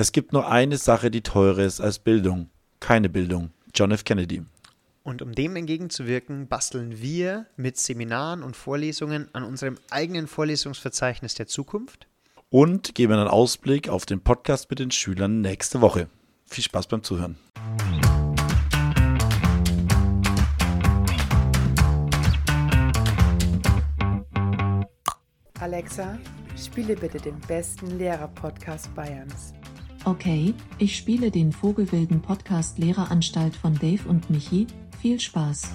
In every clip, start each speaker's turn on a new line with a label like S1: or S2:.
S1: Es gibt nur eine Sache, die teurer ist als Bildung. Keine Bildung. John F. Kennedy.
S2: Und um dem entgegenzuwirken, basteln wir mit Seminaren und Vorlesungen an unserem eigenen Vorlesungsverzeichnis der Zukunft.
S1: Und geben einen Ausblick auf den Podcast mit den Schülern nächste Woche. Viel Spaß beim Zuhören.
S3: Alexa, spiele bitte den besten Lehrer-Podcast Bayerns.
S4: Okay, ich spiele den Vogelwilden Podcast Lehreranstalt von Dave und Michi. Viel Spaß.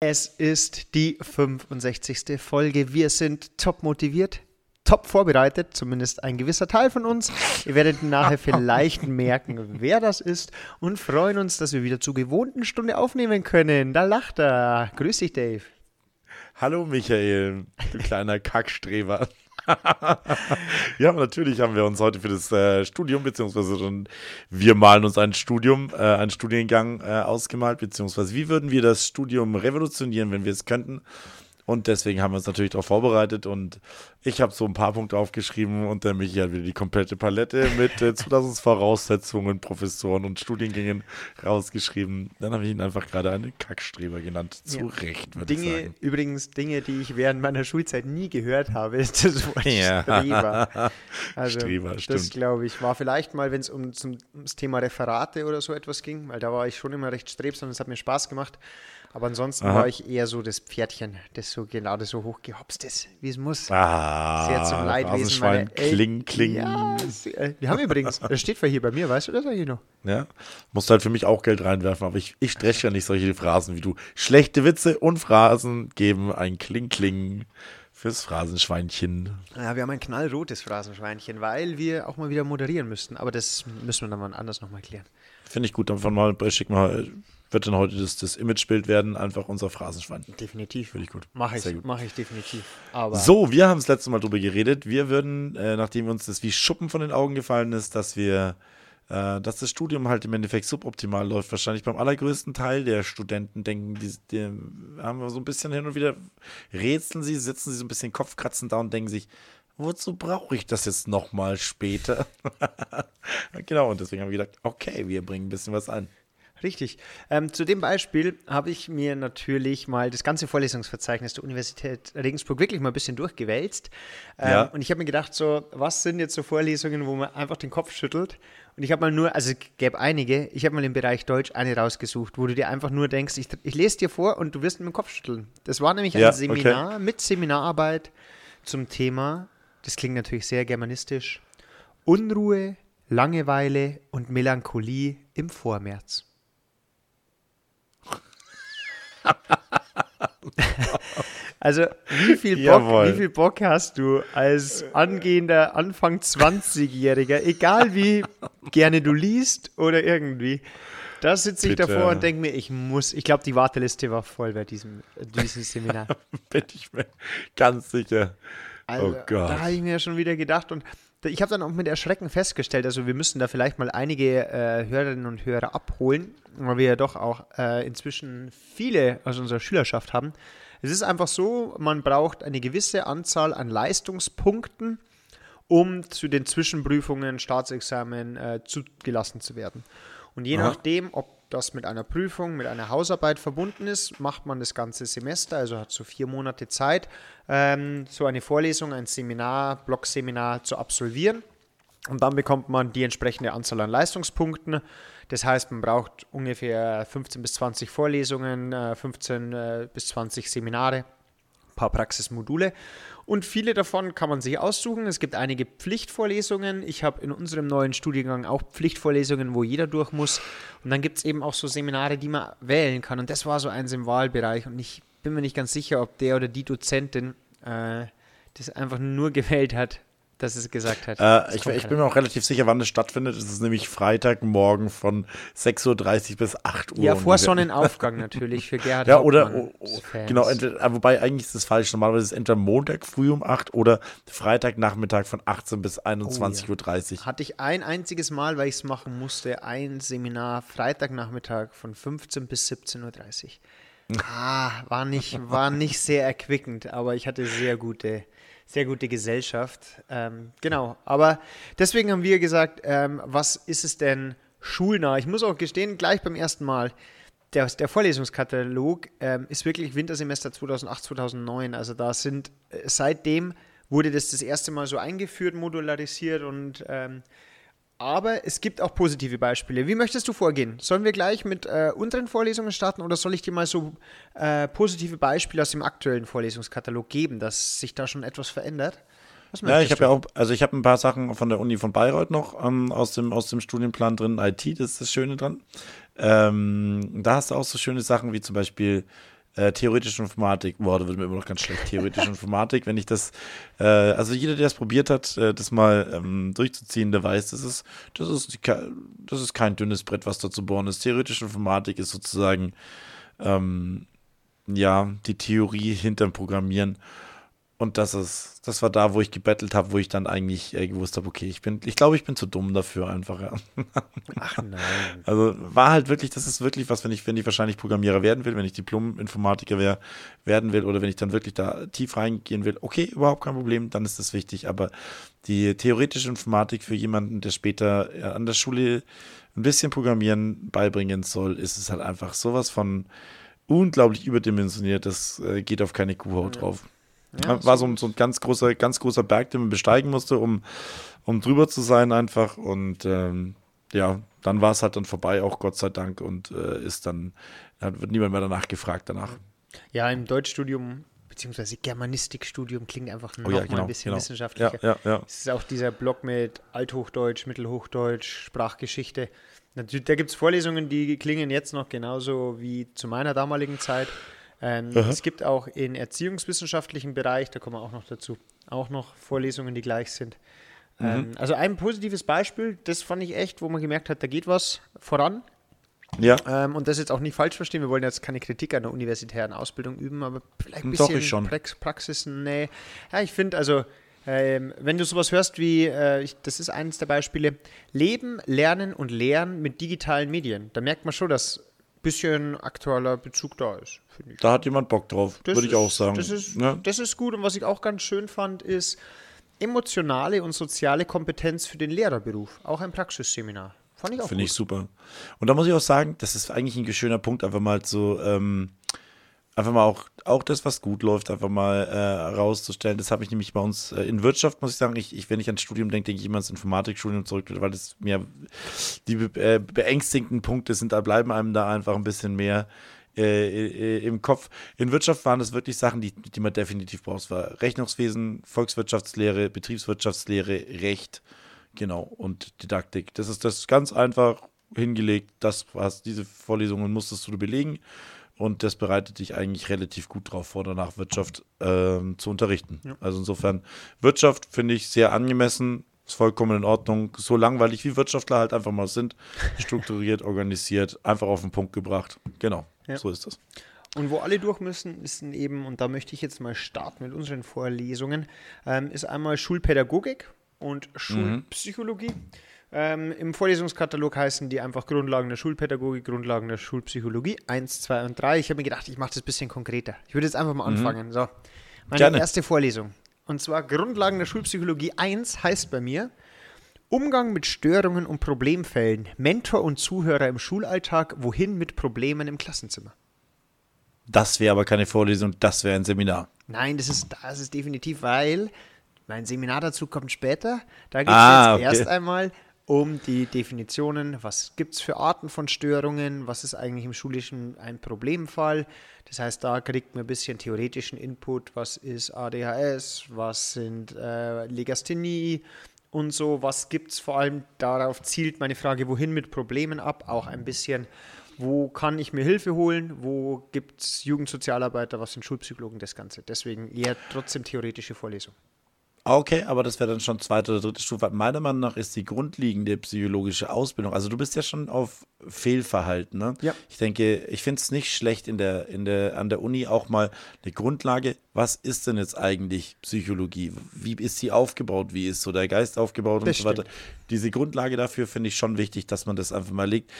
S2: Es ist die 65. Folge. Wir sind top motiviert, top vorbereitet, zumindest ein gewisser Teil von uns. Ihr werdet nachher vielleicht merken, wer das ist und freuen uns, dass wir wieder zur gewohnten Stunde aufnehmen können. Da lacht er. Grüß dich, Dave.
S1: Hallo Michael, du kleiner Kackstreber. ja, natürlich haben wir uns heute für das äh, Studium, beziehungsweise schon, wir malen uns ein Studium, äh, einen Studiengang äh, ausgemalt, beziehungsweise wie würden wir das Studium revolutionieren, wenn wir es könnten? Und deswegen haben wir uns natürlich darauf vorbereitet und ich habe so ein paar Punkte aufgeschrieben und der Michi hat wieder die komplette Palette mit äh, Zulassungsvoraussetzungen, Professoren und Studiengängen rausgeschrieben. Dann habe ich ihn einfach gerade einen Kackstreber genannt. Zu ja. Recht,
S2: würde ich sagen. Übrigens Dinge, die ich während meiner Schulzeit nie gehört habe, ist das Wort ja. Streber. Also, Streber, stimmt. Das, glaube ich, war vielleicht mal, wenn es um zum, ums Thema Referate oder so etwas ging, weil da war ich schon immer recht strebsam und es hat mir Spaß gemacht. Aber ansonsten Aha. war ich eher so das Pferdchen, das so gerade so hochgehopst ist, wie es muss.
S1: Ah, Sehr zum Leidwesen meiner Kling, kling. Ja,
S2: wir haben übrigens, das steht für hier bei mir, weißt du das eigentlich noch?
S1: Ja, musst halt für mich auch Geld reinwerfen, aber ich, ich stresche ja nicht solche Phrasen wie du. Schlechte Witze und Phrasen geben ein Kling, kling. Fürs Phrasenschweinchen.
S2: Ja, wir haben ein knallrotes Phrasenschweinchen, weil wir auch mal wieder moderieren müssten. Aber das müssen wir dann mal anders nochmal klären.
S1: Finde ich gut. Dann von mal schick mal wird dann heute das, das Imagebild werden, einfach unser Phrasenschwein.
S2: Definitiv.
S1: Finde ich gut.
S2: Mache ich, mach ich definitiv. Aber
S1: so, wir haben das letzte Mal drüber geredet. Wir würden, äh, nachdem uns das wie Schuppen von den Augen gefallen ist, dass wir, äh, dass das Studium halt im Endeffekt suboptimal läuft, wahrscheinlich beim allergrößten Teil der Studenten denken, die, die haben wir so ein bisschen hin und wieder, rätseln sie, sitzen sie so ein bisschen Kopfkratzen da und denken sich, wozu brauche ich das jetzt nochmal später? genau, und deswegen haben wir gedacht, okay, wir bringen ein bisschen was ein.
S2: Richtig. Ähm, zu dem Beispiel habe ich mir natürlich mal das ganze Vorlesungsverzeichnis der Universität Regensburg wirklich mal ein bisschen durchgewälzt. Ähm, ja. Und ich habe mir gedacht, so, was sind jetzt so Vorlesungen, wo man einfach den Kopf schüttelt? Und ich habe mal nur, also es gäbe einige, ich habe mal im Bereich Deutsch eine rausgesucht, wo du dir einfach nur denkst, ich, ich lese dir vor und du wirst mit dem Kopf schütteln. Das war nämlich ein ja, Seminar okay. mit Seminararbeit zum Thema, das klingt natürlich sehr germanistisch, Unruhe, Langeweile und Melancholie im Vormärz. Also, wie viel, Bock, wie viel Bock hast du als angehender Anfang 20-Jähriger, egal wie gerne du liest oder irgendwie, da sitze ich Bitte. davor und denke mir, ich muss, ich glaube, die Warteliste war voll bei diesem, diesem Seminar.
S1: Bin ich mir ganz sicher.
S2: Also, oh Gott. Da habe ich mir schon wieder gedacht und ich habe dann auch mit Erschrecken festgestellt, also wir müssen da vielleicht mal einige äh, Hörerinnen und Hörer abholen, weil wir ja doch auch äh, inzwischen viele aus unserer Schülerschaft haben. Es ist einfach so, man braucht eine gewisse Anzahl an Leistungspunkten, um zu den Zwischenprüfungen, Staatsexamen äh, zugelassen zu werden. Und je Aha. nachdem, ob das mit einer Prüfung, mit einer Hausarbeit verbunden ist, macht man das ganze Semester, also hat so vier Monate Zeit, ähm, so eine Vorlesung, ein Seminar, Blockseminar zu absolvieren. Und dann bekommt man die entsprechende Anzahl an Leistungspunkten. Das heißt, man braucht ungefähr 15 bis 20 Vorlesungen, 15 äh, bis 20 Seminare, ein paar Praxismodule. Und viele davon kann man sich aussuchen. Es gibt einige Pflichtvorlesungen. Ich habe in unserem neuen Studiengang auch Pflichtvorlesungen, wo jeder durch muss. Und dann gibt es eben auch so Seminare, die man wählen kann. Und das war so eins im Wahlbereich. Und ich bin mir nicht ganz sicher, ob der oder die Dozentin äh, das einfach nur gewählt hat, dass es gesagt hat.
S1: Äh, ich, ich bin mir auch relativ sicher, wann es stattfindet. Es ist nämlich Freitagmorgen von 6.30 Uhr bis 8 Uhr.
S2: Ja, vor Sonnenaufgang natürlich für Gerhard
S1: Ja, oder, oh, oh, genau, entweder, äh, wobei eigentlich ist das falsch. Normalerweise ist es entweder Montag früh um 8 oder Freitagnachmittag von 18 bis 21.30
S2: oh, ja. Uhr. Hatte ich ein einziges Mal, weil ich es machen musste, ein Seminar Freitagnachmittag von 15 bis 17.30 Uhr. Ah, war nicht, war nicht sehr erquickend, aber ich hatte sehr gute sehr gute Gesellschaft. Ähm, genau, aber deswegen haben wir gesagt, ähm, was ist es denn schulnah? Ich muss auch gestehen, gleich beim ersten Mal, der, der Vorlesungskatalog ähm, ist wirklich Wintersemester 2008, 2009. Also da sind äh, seitdem wurde das das erste Mal so eingeführt, modularisiert und ähm, aber es gibt auch positive Beispiele. Wie möchtest du vorgehen? Sollen wir gleich mit äh, unseren Vorlesungen starten oder soll ich dir mal so äh, positive Beispiele aus dem aktuellen Vorlesungskatalog geben, dass sich da schon etwas verändert?
S1: ja, ich habe ja auch, also ich habe ein paar Sachen von der Uni von Bayreuth noch ähm, aus, dem, aus dem Studienplan drin, IT, das ist das Schöne dran. Ähm, da hast du auch so schöne Sachen wie zum Beispiel äh, theoretische Informatik, boah, da wird mir immer noch ganz schlecht. Theoretische Informatik, wenn ich das, äh, also jeder, der es probiert hat, äh, das mal ähm, durchzuziehen, der weiß, das ist, das ist, das ist kein dünnes Brett, was da zu bohren ist. Theoretische Informatik ist sozusagen, ähm, ja, die Theorie hinterm Programmieren. Und das ist, das war da, wo ich gebettelt habe, wo ich dann eigentlich äh, gewusst habe, okay, ich bin, ich glaube, ich bin zu dumm dafür einfach. Ja. Ach nein. Also war halt wirklich, das ist wirklich was, wenn ich, wenn ich wahrscheinlich Programmierer werden will, wenn ich Diplom-Informatiker wär, werden will oder wenn ich dann wirklich da tief reingehen will, okay, überhaupt kein Problem, dann ist das wichtig. Aber die theoretische Informatik für jemanden, der später ja, an der Schule ein bisschen Programmieren beibringen soll, ist es halt einfach sowas von unglaublich überdimensioniert, das äh, geht auf keine Kuhhaut drauf. Ja, war so, so ein ganz großer, ganz großer Berg, den man besteigen musste, um, um drüber zu sein einfach. Und ähm, ja, dann war es halt dann vorbei, auch Gott sei Dank, und äh, ist dann, dann wird niemand mehr danach gefragt danach.
S2: Ja, im Deutschstudium beziehungsweise Germanistikstudium klingt einfach oh, noch ja, genau, ein bisschen genau. wissenschaftlicher. Ja, ja, ja. Es ist auch dieser Block mit Althochdeutsch, Mittelhochdeutsch, Sprachgeschichte. Natürlich, da gibt es Vorlesungen, die klingen jetzt noch genauso wie zu meiner damaligen Zeit. Ähm, es gibt auch im erziehungswissenschaftlichen Bereich, da kommen wir auch noch dazu, auch noch Vorlesungen, die gleich sind. Mhm. Ähm, also ein positives Beispiel, das fand ich echt, wo man gemerkt hat, da geht was voran. Ja. Ähm, und das jetzt auch nicht falsch verstehen, wir wollen jetzt keine Kritik an der universitären Ausbildung üben, aber vielleicht ein bisschen Prax Praxis, nee. Ja, ich finde also, ähm, wenn du sowas hörst wie, äh, ich, das ist eines der Beispiele, Leben, Lernen und Lehren mit digitalen Medien, da merkt man schon, dass bisschen aktueller Bezug da ist,
S1: finde ich. Da hat jemand Bock drauf, würde ich auch sagen.
S2: Das ist, ja. das ist gut und was ich auch ganz schön fand, ist emotionale und soziale Kompetenz für den Lehrerberuf. Auch ein Praxisseminar.
S1: Fand ich auch Finde ich super. Und da muss ich auch sagen, das ist eigentlich ein schöner Punkt, einfach mal so ähm, einfach mal auch, auch das, was gut läuft, einfach mal äh, rauszustellen. Das habe ich nämlich bei uns äh, in Wirtschaft, muss ich sagen, ich, ich wenn ich ans Studium denke, denke ich immer ans Informatikstudium zurück, weil das mir die äh, beängstigenden Punkte sind, da bleiben einem da einfach ein bisschen mehr äh, im Kopf. In Wirtschaft waren das wirklich Sachen, die, die man definitiv braucht. Es war Rechnungswesen, Volkswirtschaftslehre, Betriebswirtschaftslehre, Recht, genau, und Didaktik. Das ist das ganz einfach hingelegt. Das was diese Vorlesungen musstest du belegen und das bereitet dich eigentlich relativ gut drauf vor, danach Wirtschaft ähm, zu unterrichten. Ja. Also insofern, Wirtschaft finde ich sehr angemessen, ist vollkommen in Ordnung. So langweilig wie Wirtschaftler halt einfach mal sind, strukturiert, organisiert, einfach auf den Punkt gebracht. Genau, ja. so ist das.
S2: Und wo alle durch müssen, ist eben, und da möchte ich jetzt mal starten mit unseren Vorlesungen, ähm, ist einmal Schulpädagogik und mhm. Schulpsychologie. Mhm. Ähm, Im Vorlesungskatalog heißen die einfach Grundlagen der Schulpädagogik, Grundlagen der Schulpsychologie 1, 2 und 3. Ich habe mir gedacht, ich mache das ein bisschen konkreter. Ich würde jetzt einfach mal mhm. anfangen. So, meine Gerne. erste Vorlesung. Und zwar Grundlagen der Schulpsychologie 1 heißt bei mir Umgang mit Störungen und Problemfällen, Mentor und Zuhörer im Schulalltag, wohin mit Problemen im Klassenzimmer.
S1: Das wäre aber keine Vorlesung, das wäre ein Seminar.
S2: Nein, das ist, das ist definitiv, weil mein Seminar dazu kommt später. Da geht es ah, jetzt okay. erst einmal um die Definitionen, was gibt es für Arten von Störungen, was ist eigentlich im Schulischen ein Problemfall. Das heißt, da kriegt man ein bisschen theoretischen Input, was ist ADHS, was sind äh, Legasthenie und so, was gibt es vor allem, darauf zielt meine Frage, wohin mit Problemen ab, auch ein bisschen, wo kann ich mir Hilfe holen, wo gibt es Jugendsozialarbeiter, was sind Schulpsychologen, das Ganze. Deswegen eher trotzdem theoretische Vorlesung.
S1: Okay, aber das wäre dann schon zweite oder dritte Stufe. Meiner Meinung nach ist die grundlegende psychologische Ausbildung, also du bist ja schon auf Fehlverhalten, ne? Ja. Ich denke, ich finde es nicht schlecht in der, in der, an der Uni auch mal eine Grundlage, was ist denn jetzt eigentlich Psychologie? Wie ist sie aufgebaut? Wie ist so der Geist aufgebaut und so weiter? Diese Grundlage dafür finde ich schon wichtig, dass man das einfach mal legt.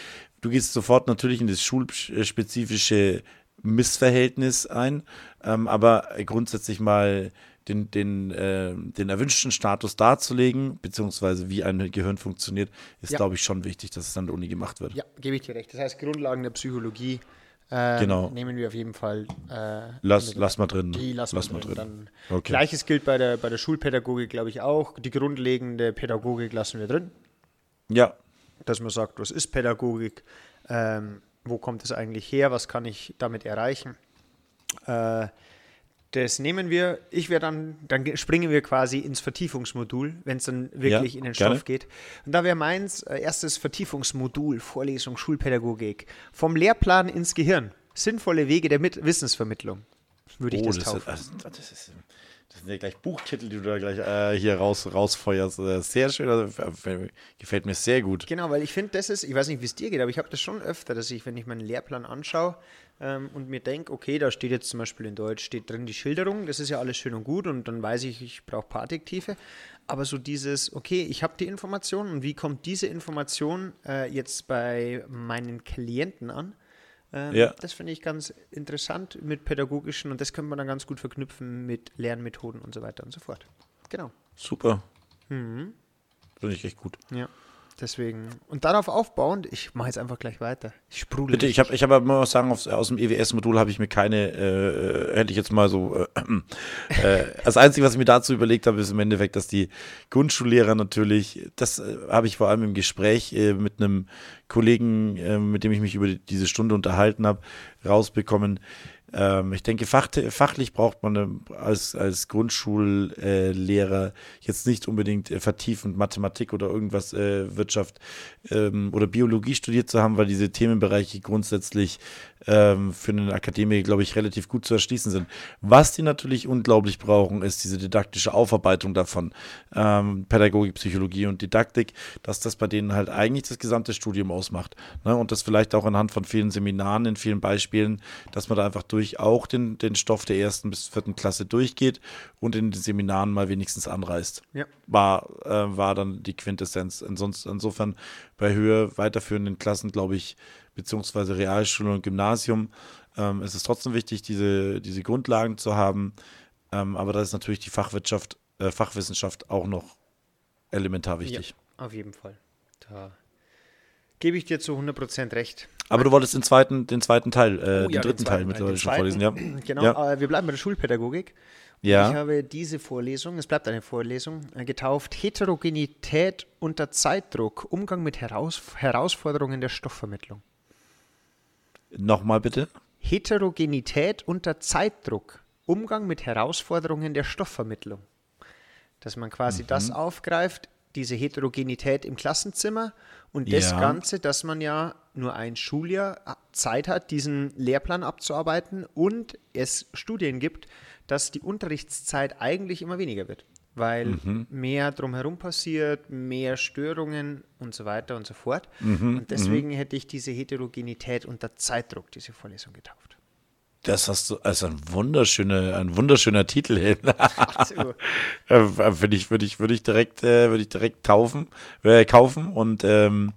S1: Du gehst sofort natürlich in das schulspezifische Missverhältnis ein, ähm, aber grundsätzlich mal den, den, äh, den erwünschten Status darzulegen, beziehungsweise wie ein Gehirn funktioniert, ist,
S2: Ja.
S1: glaube ich, schon wichtig, dass es an der Uni gemacht wird.
S2: Ja, gebe ich dir recht. Das heißt, Grundlagen der Psychologie äh,
S1: Genau.
S2: nehmen wir auf jeden Fall. Äh,
S1: Lass, lass mal drin.
S2: Die lassen
S1: lass
S2: wir
S1: mal
S2: drin.
S1: drin. Okay.
S2: Gleiches gilt bei der, bei der Schulpädagogik, glaube ich, auch. Die grundlegende Pädagogik lassen wir drin.
S1: Ja,
S2: Dass man sagt, was ist Pädagogik? Ähm, wo kommt es eigentlich her? Was kann ich damit erreichen? Äh, das nehmen wir. Ich werde dann, dann springen wir quasi ins Vertiefungsmodul, wenn es dann wirklich
S1: Ja,
S2: in den
S1: gerne.
S2: Stoff geht. Und da wäre meins äh, erstes Vertiefungsmodul, Vorlesung Schulpädagogik. Vom Lehrplan ins Gehirn. Sinnvolle Wege der Mit Wissensvermittlung. Würde ich
S1: oh,
S2: das,
S1: das,
S2: taufen.
S1: ist, also, das, ist, das sind ja gleich Buchtitel, die du da gleich äh, hier raus, rausfeuerst. Äh, Sehr schön, also, gefällt mir sehr gut.
S2: Genau, weil ich finde, das ist, ich weiß nicht, wie es dir geht, aber ich habe das schon öfter, dass ich, wenn ich meinen Lehrplan anschaue ähm, und mir denke, okay, da steht jetzt zum Beispiel in Deutsch, steht drin die Schilderung, das ist ja alles schön und gut und dann weiß ich, ich brauche Paartiktive. Aber so dieses, okay, ich habe die Information und wie kommt diese Information äh, jetzt bei meinen Klienten an? Ähm,
S1: Ja.
S2: Das finde ich ganz interessant mit pädagogischen und das könnte man dann ganz gut verknüpfen mit Lernmethoden und so weiter und so fort. Genau.
S1: Super.
S2: Mhm.
S1: Finde ich echt gut.
S2: Ja, deswegen. Und darauf aufbauend, ich mache jetzt einfach gleich weiter. Ich sprudel.
S1: Bitte, ich habe ich hab aber mal sagen, aus, aus dem EWS-Modul habe ich mir keine, äh, hätte ich jetzt mal so, äh, äh, das Einzige, was ich mir dazu überlegt habe, ist im Endeffekt, dass die Grundschullehrer natürlich, das äh, habe ich vor allem im Gespräch äh, mit einem Kollegen, äh, mit dem ich mich über die, diese Stunde unterhalten habe, rausbekommen. Ähm, ich denke, fach, fachlich braucht man äh, als, als Grundschullehrer jetzt nicht unbedingt äh, vertiefend Mathematik oder irgendwas äh, Wirtschaft ähm, oder Biologie studiert zu haben, weil diese Themenbereiche grundsätzlich ähm, für einen Akademiker, glaube ich, relativ gut zu erschließen sind. Was die natürlich unglaublich brauchen, ist diese didaktische Aufarbeitung davon. Ähm, Pädagogik, Psychologie und Didaktik, dass das bei denen halt eigentlich das gesamte Studium ausmacht. Ne? Und das vielleicht auch anhand von vielen Seminaren, in vielen Beispielen, dass man da einfach durch auch den, den Stoff der ersten bis vierten Klasse durchgeht und in den Seminaren mal wenigstens anreißt
S2: Ja.
S1: war, äh, war dann die Quintessenz. Ansonsten, insofern bei höher weiterführenden Klassen, glaube ich, beziehungsweise Realschule und Gymnasium, ähm, es ist trotzdem wichtig, diese, diese Grundlagen zu haben. Ähm, aber da ist natürlich die Fachwirtschaft, äh, Fachwissenschaft auch noch elementar wichtig.
S2: Ja, auf jeden Fall. Da gebe ich dir zu 100% recht.
S1: Aber du wolltest den zweiten, den zweiten Teil, äh,
S2: Oh
S1: den
S2: ja,
S1: dritten
S2: den
S1: Teil mittlerweile schon vorlesen, ja.
S2: Genau,
S1: Ja.
S2: äh, wir bleiben bei der Schulpädagogik. Ich
S1: Ja,
S2: habe diese Vorlesung, es bleibt eine Vorlesung, äh, getauft Heterogenität unter Zeitdruck, Umgang mit Heraus Herausforderungen der Stoffvermittlung.
S1: Nochmal bitte.
S2: Heterogenität unter Zeitdruck, Umgang mit Herausforderungen der Stoffvermittlung. Dass man quasi das
S1: Mhm.
S2: aufgreift, diese Heterogenität im Klassenzimmer und das
S1: Ja.
S2: Ganze, dass man ja nur ein Schuljahr Zeit hat, diesen Lehrplan abzuarbeiten und es Studien gibt, dass die Unterrichtszeit eigentlich immer weniger wird, weil
S1: Mhm.
S2: mehr drumherum passiert, mehr Störungen und so weiter und so fort.
S1: Mhm,
S2: Und deswegen hätte ich diese Heterogenität unter Zeitdruck, diese Vorlesung getauft.
S1: Das hast du, also ein wunderschöner, ein wunderschöner Titel.
S2: So.
S1: Äh, würde ich, würde ich, würde ich direkt, äh, würde ich direkt taufen, äh, kaufen und ähm,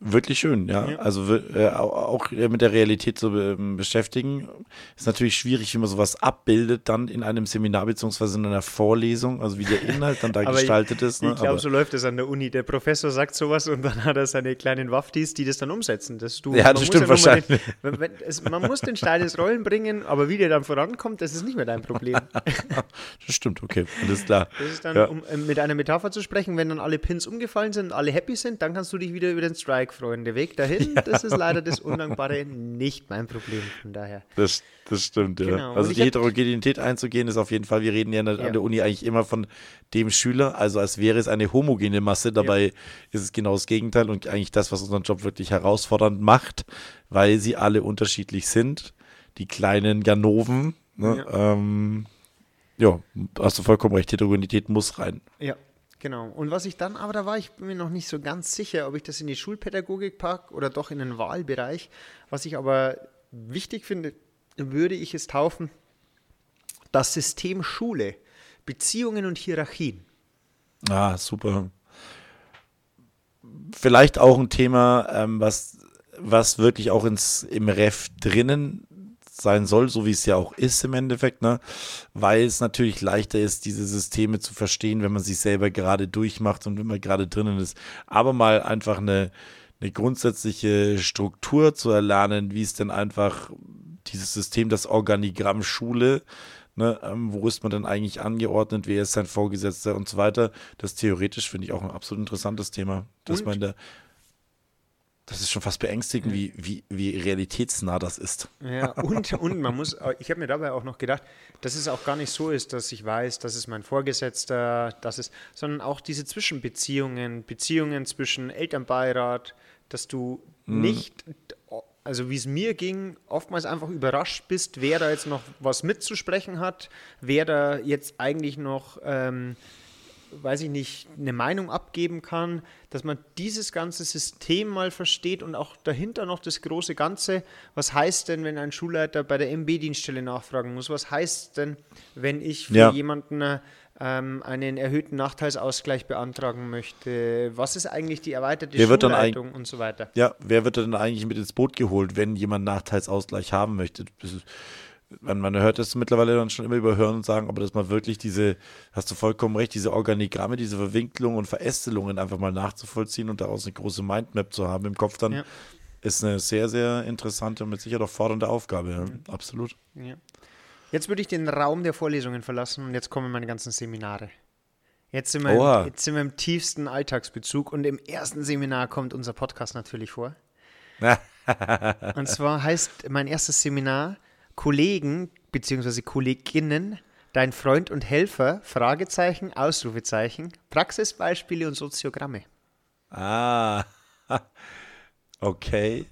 S1: wirklich schön, ja.
S2: Ja.
S1: Also äh, au- auch äh, mit der Realität zu be- beschäftigen. Ist natürlich schwierig, wie man sowas abbildet, dann in einem Seminar beziehungsweise in einer Vorlesung, also wie der Inhalt dann da gestaltet ist. Ne?
S2: Ich glaube, so läuft es an der Uni. Der Professor sagt sowas und dann hat er seine kleinen Wafftis, die das dann umsetzen. Das du,
S1: Ja,
S2: man
S1: das
S2: muss
S1: stimmt
S2: mal
S1: wahrscheinlich.
S2: Den, wenn, wenn, es, man muss den Stein ins Rollen bringen, aber wie der dann vorankommt, das ist nicht mehr dein Problem.
S1: das stimmt, okay, alles klar.
S2: Das ist dann,
S1: Ja.
S2: um äh, mit einer Metapher zu sprechen, wenn dann alle Pins umgefallen sind und alle happy sind, dann kannst du dich wieder über den Strike freuen. Der Weg dahin, das ist leider das Undankbare, nicht mein Problem. Von daher.
S1: Das, das stimmt, ja.
S2: Genau.
S1: Also die Heterogenität einzugehen ist auf jeden Fall, wir reden ja, an der-
S2: Ja.
S1: an der Uni eigentlich immer von dem Schüler, also als wäre es eine homogene Masse, dabei ist es genau das Gegenteil und eigentlich das, was unseren Job wirklich herausfordernd macht, weil sie alle unterschiedlich sind, die kleinen Ganoven, ne? ja. Ähm, ja, hast du vollkommen recht, Heterogenität muss rein.
S2: Ja, genau. Und was ich dann, aber da war ich mir noch nicht so ganz sicher, ob ich das in die Schulpädagogik packe oder doch in den Wahlbereich. Was ich aber wichtig finde, würde ich es taufen, das System Schule, Beziehungen und Hierarchien.
S1: Ah, super. Vielleicht auch ein Thema, ähm, was, was wirklich auch ins, im Ref drinnen sein soll, so wie es ja auch ist im Endeffekt, ne? weil es natürlich leichter ist, diese Systeme zu verstehen, wenn man sich selber gerade durchmacht und wenn man gerade drinnen ist. Aber mal einfach eine, eine grundsätzliche Struktur zu erlernen, wie es denn einfach dieses System, das Organigramm Schule, Ne, ähm, wo ist man denn eigentlich angeordnet, wer ist sein Vorgesetzter und so weiter. Das theoretisch finde ich auch ein absolut interessantes Thema, dass
S2: Und?
S1: man da das ist schon fast beängstigend, wie, wie, wie realitätsnah das ist.
S2: Ja, und, und man muss, ich habe mir dabei auch noch gedacht, dass es auch gar nicht so ist, dass ich weiß, das ist mein Vorgesetzter, das ist, sondern auch diese Zwischenbeziehungen, Beziehungen zwischen Elternbeirat, dass du nicht, also wie es mir ging, oftmals einfach überrascht bist, wer da jetzt noch was mitzusprechen hat, wer da jetzt eigentlich noch ähm, weiß ich nicht, eine Meinung abgeben kann, dass man dieses ganze System mal versteht und auch dahinter noch das große Ganze. Was heißt denn, wenn ein Schulleiter bei der MB-Dienststelle nachfragen muss? Was heißt denn, wenn ich für
S1: Ja.
S2: jemanden ähm, einen erhöhten Nachteilsausgleich beantragen möchte? Was ist eigentlich die erweiterte
S1: Wer dann
S2: Schulleitung und so weiter?
S1: Ja, wer wird denn eigentlich mit ins Boot geholt, wenn jemand Nachteilsausgleich haben möchte? Das ist, man, man hört das mittlerweile dann schon immer überhören und sagen, aber dass man wirklich diese, hast du vollkommen recht, diese Organigramme, diese Verwinklungen und Verästelungen einfach mal nachzuvollziehen und daraus eine große Mindmap zu haben im Kopf dann,
S2: Ja.
S1: ist eine sehr, sehr interessante und mit Sicherheit auch fordernde Aufgabe. Ja. Absolut.
S2: Ja. Jetzt würde ich den Raum der Vorlesungen verlassen und jetzt kommen meine ganzen Seminare. Jetzt sind, wir im, jetzt sind wir im tiefsten Alltagsbezug und im ersten Seminar kommt unser Podcast natürlich vor. Und zwar heißt mein erstes Seminar Kollegen bzw. Kolleginnen, dein Freund und Helfer, Fragezeichen, Ausrufezeichen, Praxisbeispiele und Soziogramme.
S1: Ah, okay.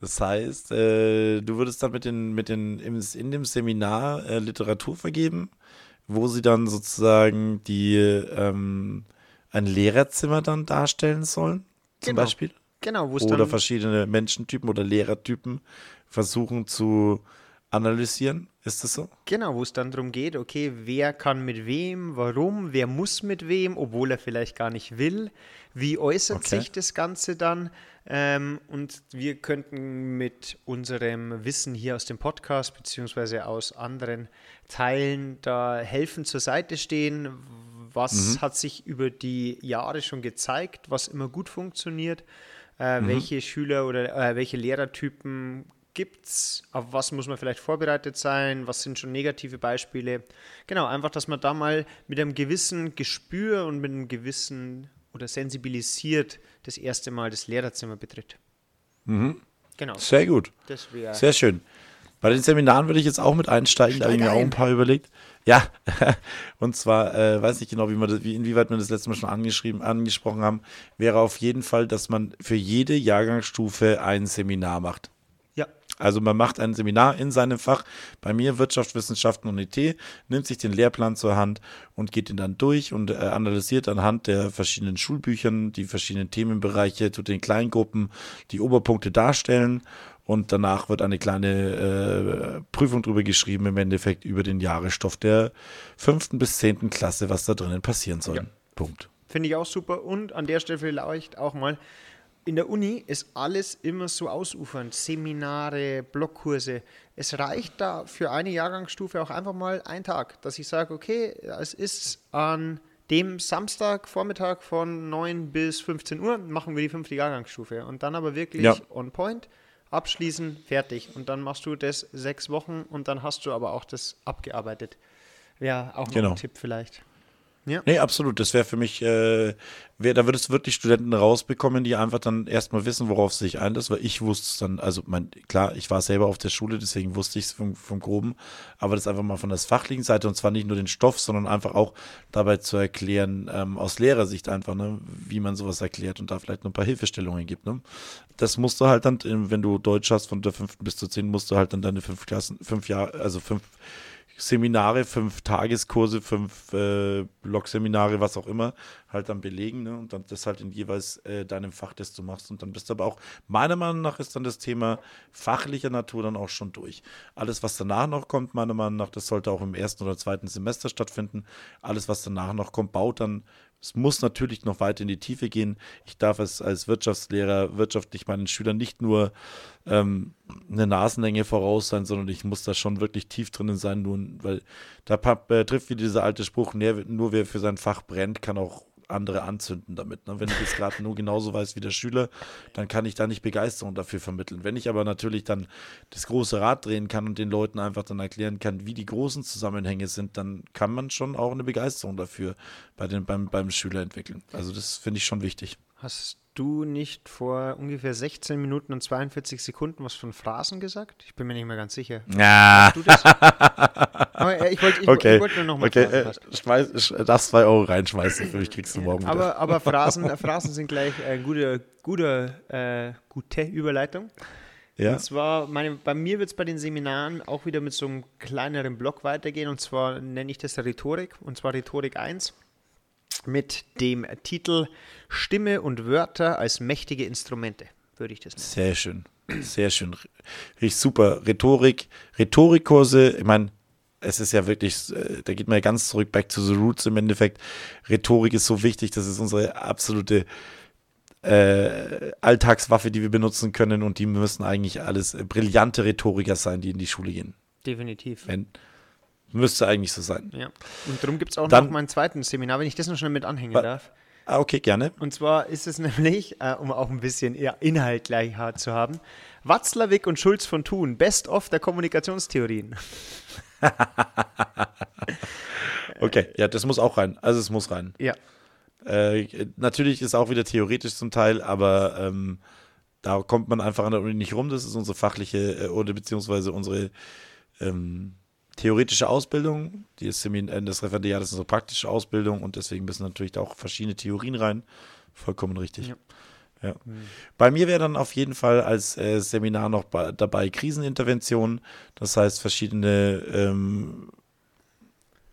S1: Das heißt, äh, du würdest dann mit den, mit den, in dem Seminar äh, Literatur vergeben, wo sie dann sozusagen die, ähm, ein Lehrerzimmer dann darstellen sollen, zum
S2: Genau.
S1: Beispiel.
S2: Genau, wo es
S1: Oder verschiedene Menschentypen oder Lehrertypen versuchen zu analysieren. Ist das so?
S2: Genau, wo es dann darum geht, okay, wer kann mit wem, warum, wer muss mit wem, obwohl er vielleicht gar nicht will, wie äußert
S1: Okay.
S2: sich das Ganze dann? Ähm, und wir könnten mit unserem Wissen hier aus dem Podcast beziehungsweise aus anderen Teilen da helfen, zur Seite stehen. Was hat sich über die Jahre schon gezeigt, was immer gut funktioniert? Äh, Welche Schüler oder äh, welche Lehrertypen gibt's? Auf was muss man vielleicht vorbereitet sein? Was sind schon negative Beispiele? Genau, einfach, dass man da mal mit einem gewissen Gespür und mit einem gewissen oder sensibilisiert das erste Mal das Lehrerzimmer betritt. Genau,
S1: Sehr gut. Sehr schön. Bei den Seminaren würde ich jetzt auch mit einsteigen, da habe ich mir auch ein paar überlegt. Ja, und zwar, äh, weiß nicht genau, wie man das, wie, inwieweit wir das letzte Mal schon angeschrieben, angesprochen haben, wäre auf jeden Fall, dass man für jede Jahrgangsstufe ein Seminar macht. Also man macht ein Seminar in seinem Fach, bei mir Wirtschaft, Wissenschaften und IT, nimmt sich den Lehrplan zur Hand und geht ihn dann durch und äh, analysiert anhand der verschiedenen Schulbüchern die verschiedenen Themenbereiche zu den Kleingruppen, die Oberpunkte darstellen und danach wird eine kleine äh, Prüfung drüber geschrieben, im Endeffekt über den Jahresstoff der fünften bis zehnten Klasse, was da drinnen passieren soll.
S2: Ja.
S1: Punkt.
S2: finde ich auch super. Und an der Stelle vielleicht auch mal, in der Uni ist alles immer so ausufernd. Seminare, Blockkurse. Es reicht da für eine Jahrgangsstufe auch einfach mal ein Tag, dass ich sage, okay, es ist an dem Samstag Vormittag von 9 bis 15 Uhr machen wir die fünfte Jahrgangsstufe. Und dann aber wirklich
S1: Ja.
S2: on point, abschließen, fertig. Und dann machst du das sechs Wochen und dann hast du aber auch das abgearbeitet. Wäre auch noch
S1: Genau.
S2: ein Tipp vielleicht. Ja.
S1: Nee, absolut. Das wäre für mich, äh, wär, da würdest du wirklich Studenten rausbekommen, die einfach dann erstmal wissen, worauf sie sich einlässt, weil ich wusste es dann, also mein, klar, ich war selber auf der Schule, deswegen wusste ich es vom, vom Groben, aber das einfach mal von der fachlichen Seite und zwar nicht nur den Stoff, sondern einfach auch dabei zu erklären, ähm, aus Lehrersicht einfach, ne, wie man sowas erklärt und da vielleicht noch ein paar Hilfestellungen gibt. Ne? Das musst du halt dann, wenn du Deutsch hast, von der fünften bis zur zehnten, musst du halt dann deine fünf Klassen, fünf Jahre, also fünf Seminare, fünf Tageskurse, fünf äh, Blogseminare, was auch immer, halt dann belegen ne? und dann das halt in jeweils äh, deinem Fach, das du machst. Und dann bist du aber auch, meiner Meinung nach, ist dann das Thema fachlicher Natur dann auch schon durch. Alles, was danach noch kommt, meiner Meinung nach, das sollte auch im ersten oder zweiten Semester stattfinden. Alles, was danach noch kommt, baut dann Es muss natürlich noch weiter in die Tiefe gehen. Ich darf es als Wirtschaftslehrer wirtschaftlich meinen Schülern nicht nur ähm, eine Nasenlänge voraus sein, sondern ich muss da schon wirklich tief drinnen sein, nun, weil da äh, trifft wie dieser alte Spruch, nur wer für sein Fach brennt, kann auch andere anzünden damit. Ne? Wenn ich jetzt gerade nur genauso weiß wie der Schüler, dann kann ich da nicht Begeisterung dafür vermitteln. Wenn ich aber natürlich dann das große Rad drehen kann und den Leuten einfach dann erklären kann, wie die großen Zusammenhänge sind, dann kann man schon auch eine Begeisterung dafür bei den, beim, beim Schüler entwickeln. Also das finde ich schon wichtig.
S2: Hast du nicht vor ungefähr 16 Minuten und 42 Sekunden was von Phrasen gesagt? Ich bin mir nicht mehr ganz sicher.
S1: Ja.
S2: Du das? Aber ich wollte ich,
S1: okay.
S2: ich wollt nur noch mal
S1: okay. Äh, schmeiß, darfst zwei Euro reinschmeißen, für mich kriegst du morgen
S2: aber,
S1: wieder.
S2: aber Phrasen, Phrasen sind gleich eine gute, gute, äh, gute Überleitung.
S1: Ja.
S2: Und zwar, meine, bei mir wird es bei den Seminaren auch wieder mit so einem kleineren Block weitergehen. Und zwar nenne ich das Rhetorik, und zwar Rhetorik 1 mit dem Titel Stimme und Wörter als mächtige Instrumente, würde ich das nennen.
S1: Sehr schön. Sehr schön. Richtig super. Rhetorik, Rhetorikkurse, ich meine, es ist ja wirklich, äh, da geht man ja ganz zurück, back to the roots im Endeffekt. Rhetorik ist so wichtig, das ist unsere absolute äh, Alltagswaffe, die wir benutzen können und die müssen eigentlich alles brillante Rhetoriker sein, die in die Schule gehen.
S2: Definitiv.
S1: Wenn, müsste eigentlich so sein.
S2: Ja. Und darum gibt es auch
S1: Dann-
S2: noch mein zweites Seminar, wenn ich das noch schnell mit anhängen darf.
S1: Ah, okay, gerne.
S2: Und zwar ist es nämlich, äh, um auch ein bisschen eher Inhalt gleich hart zu haben, Watzlawick und Schulz von Thun, Best of der Kommunikationstheorien.
S1: Okay, ja, das muss auch rein. Also es muss rein.
S2: Ja.
S1: Äh, natürlich ist auch wieder theoretisch zum Teil, aber ähm, da kommt man einfach an der Uni nicht rum. Das ist unsere fachliche äh, oder beziehungsweise unsere ähm, theoretische Ausbildung. Die ist Semin äh, das Referendariat ist unsere praktische Ausbildung und deswegen müssen natürlich da auch verschiedene Theorien rein. Vollkommen richtig.
S2: Ja.
S1: Ja. Bei mir wäre dann auf jeden Fall als äh, Seminar noch bei, dabei Krisenintervention, das heißt verschiedene ähm,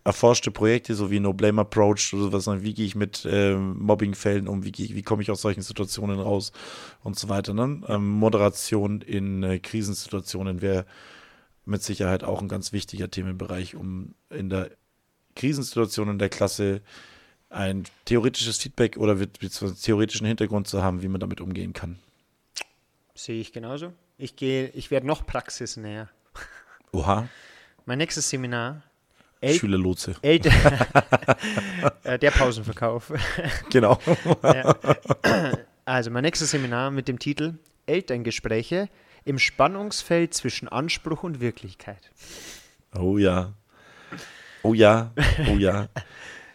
S1: erforschte Projekte, so wie No Blame Approach oder sowas, wie gehe ich mit ähm, Mobbingfällen um, wie, ich- wie komme ich aus solchen Situationen raus und so weiter. Ne? Ähm, Moderation in äh, Krisensituationen wäre mit Sicherheit auch ein ganz wichtiger Themenbereich, um in der Krisensituation in der Klasse ein theoretisches Feedback oder beziehungsweise theoretischen Hintergrund zu haben, wie man damit umgehen kann.
S2: Sehe ich genauso. Ich gehe, ich werde noch praxisnäher.
S1: Oha,
S2: Mein nächstes Seminar, El
S1: Schülerlotse.
S2: Eltern, äh, der Pausenverkauf.
S1: Genau.
S2: ja. Also mein nächstes Seminar mit dem Titel Elterngespräche im Spannungsfeld zwischen Anspruch und Wirklichkeit.
S1: Oh ja. Oh ja. Oh ja.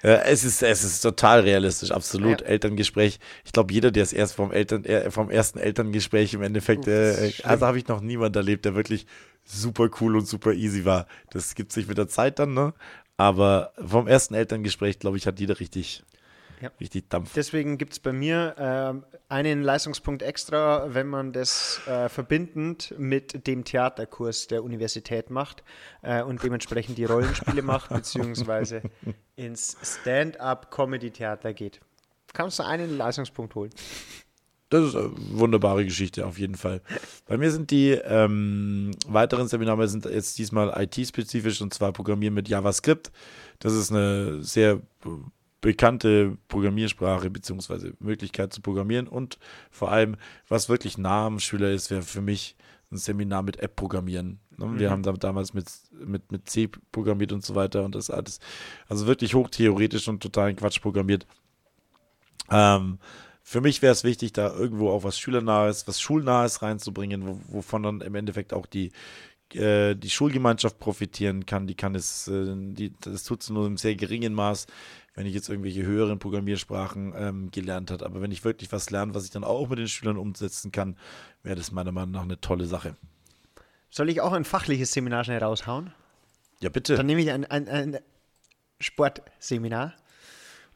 S1: Es, ist, es ist total realistisch, absolut.
S2: Ja.
S1: Elterngespräch. Ich glaube, jeder, der es erst vom, Eltern, äh, vom ersten Elterngespräch im Endeffekt, äh,
S2: schlimm.
S1: also habe ich noch niemand erlebt, der wirklich super cool und super easy war. Das gibt sich mit der Zeit dann, ne? Aber vom ersten Elterngespräch, glaube ich, hat jeder richtig,
S2: Ja.
S1: richtig Dampf.
S2: Deswegen gibt es bei mir ähm, einen Leistungspunkt extra, wenn man das äh, verbindend mit dem Theaterkurs der Universität macht äh, und dementsprechend die Rollenspiele macht, beziehungsweise ins Stand-up-Comedy-Theater geht. Kannst du einen Leistungspunkt holen?
S1: Das ist eine wunderbare Geschichte auf jeden Fall. Bei mir sind die ähm, weiteren Seminare sind jetzt diesmal IT-spezifisch und zwar Programmieren mit JavaScript. Das ist eine sehr bekannte Programmiersprache beziehungsweise Möglichkeit zu programmieren und vor allem, was wirklich nah am Schüler ist, wäre für mich ein Seminar mit App-Programmieren. Ne? Wir haben da damals mit, mit, mit C programmiert und so weiter und das alles, also wirklich hochtheoretisch und totalen Quatsch programmiert. Ähm, für mich wäre es wichtig, da irgendwo auch was Schülernahes, was Schulnahes reinzubringen, wo, wovon dann im Endeffekt auch die, äh, die Schulgemeinschaft profitieren kann. Die kann es, äh, die, das tut es nur im sehr geringen Maß, wenn ich jetzt irgendwelche höheren Programmiersprachen ähm, gelernt habe. Aber wenn ich wirklich was lerne, was ich dann auch mit den Schülern umsetzen kann, wäre das meiner Meinung nach eine tolle Sache.
S2: Soll ich auch ein fachliches Seminar schnell raushauen?
S1: Ja, bitte.
S2: Dann nehme ich ein, ein, ein Sportseminar.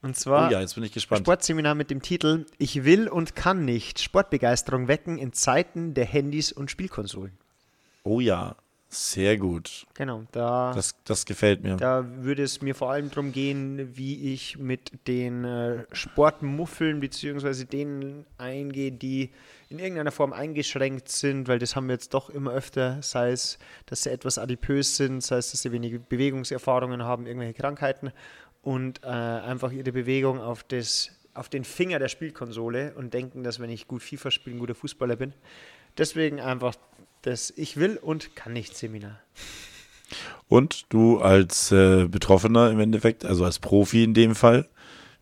S2: Und zwar
S1: oh ja, jetzt bin ich gespannt.
S2: Sportseminar mit dem Titel Ich will und kann nicht Sportbegeisterung wecken in Zeiten der Handys und Spielkonsolen.
S1: Oh ja, sehr gut.
S2: Genau, da,
S1: Das, das gefällt mir.
S2: da würde es mir vor allem darum gehen, wie ich mit den äh, Sportmuffeln bzw. denen eingehe, die in irgendeiner Form eingeschränkt sind, weil das haben wir jetzt doch immer öfter, sei es, dass sie etwas adipös sind, sei es, dass sie wenige Bewegungserfahrungen haben, irgendwelche Krankheiten. und äh, einfach ihre Bewegung auf, das, auf den Finger der Spielkonsole und denken, dass wenn ich gut FIFA spiele, ein guter Fußballer bin. Deswegen einfach das Ich will und kann nicht Seminar.
S1: Und du als äh, Betroffener im Endeffekt, also als Profi in dem Fall,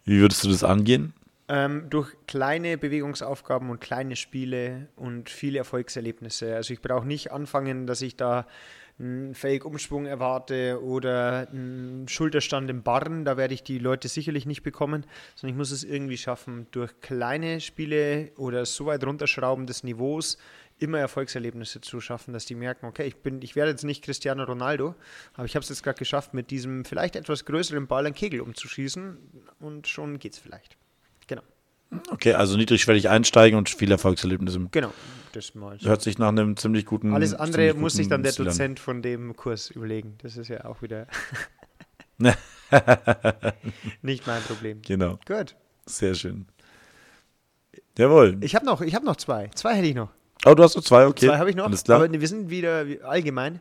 S1: wie würdest du das angehen?
S2: Ähm, durch kleine Bewegungsaufgaben und kleine Spiele und viele Erfolgserlebnisse. Also ich brauche nicht anfangen, dass ich da einen Fake-Umschwung erwarte oder einen Schulterstand im Barren, da werde ich die Leute sicherlich nicht bekommen, sondern ich muss es irgendwie schaffen, durch kleine Spiele oder so weit runterschrauben des Niveaus immer Erfolgserlebnisse zu schaffen, dass die merken, okay, ich bin, ich werde jetzt nicht Cristiano Ronaldo, aber ich habe es jetzt gerade geschafft, mit diesem vielleicht etwas größeren Ball einen Kegel umzuschießen und schon geht es vielleicht. Genau.
S1: Okay, also niedrigschwellig einsteigen und viele Erfolgserlebnisse.
S2: Genau, das mal.
S1: Hört sich nach einem ziemlich guten.
S2: Alles andere muss sich dann der Dozent von dem Kurs überlegen. Das ist ja auch wieder nicht mein Problem.
S1: Genau.
S2: Gut.
S1: Sehr schön. Jawohl.
S2: Ich habe noch, hab noch zwei. Zwei hätte ich noch.
S1: Oh, du hast noch zwei, okay.
S2: Zwei habe ich noch.
S1: Alles klar.
S2: Aber wir sind wieder allgemein.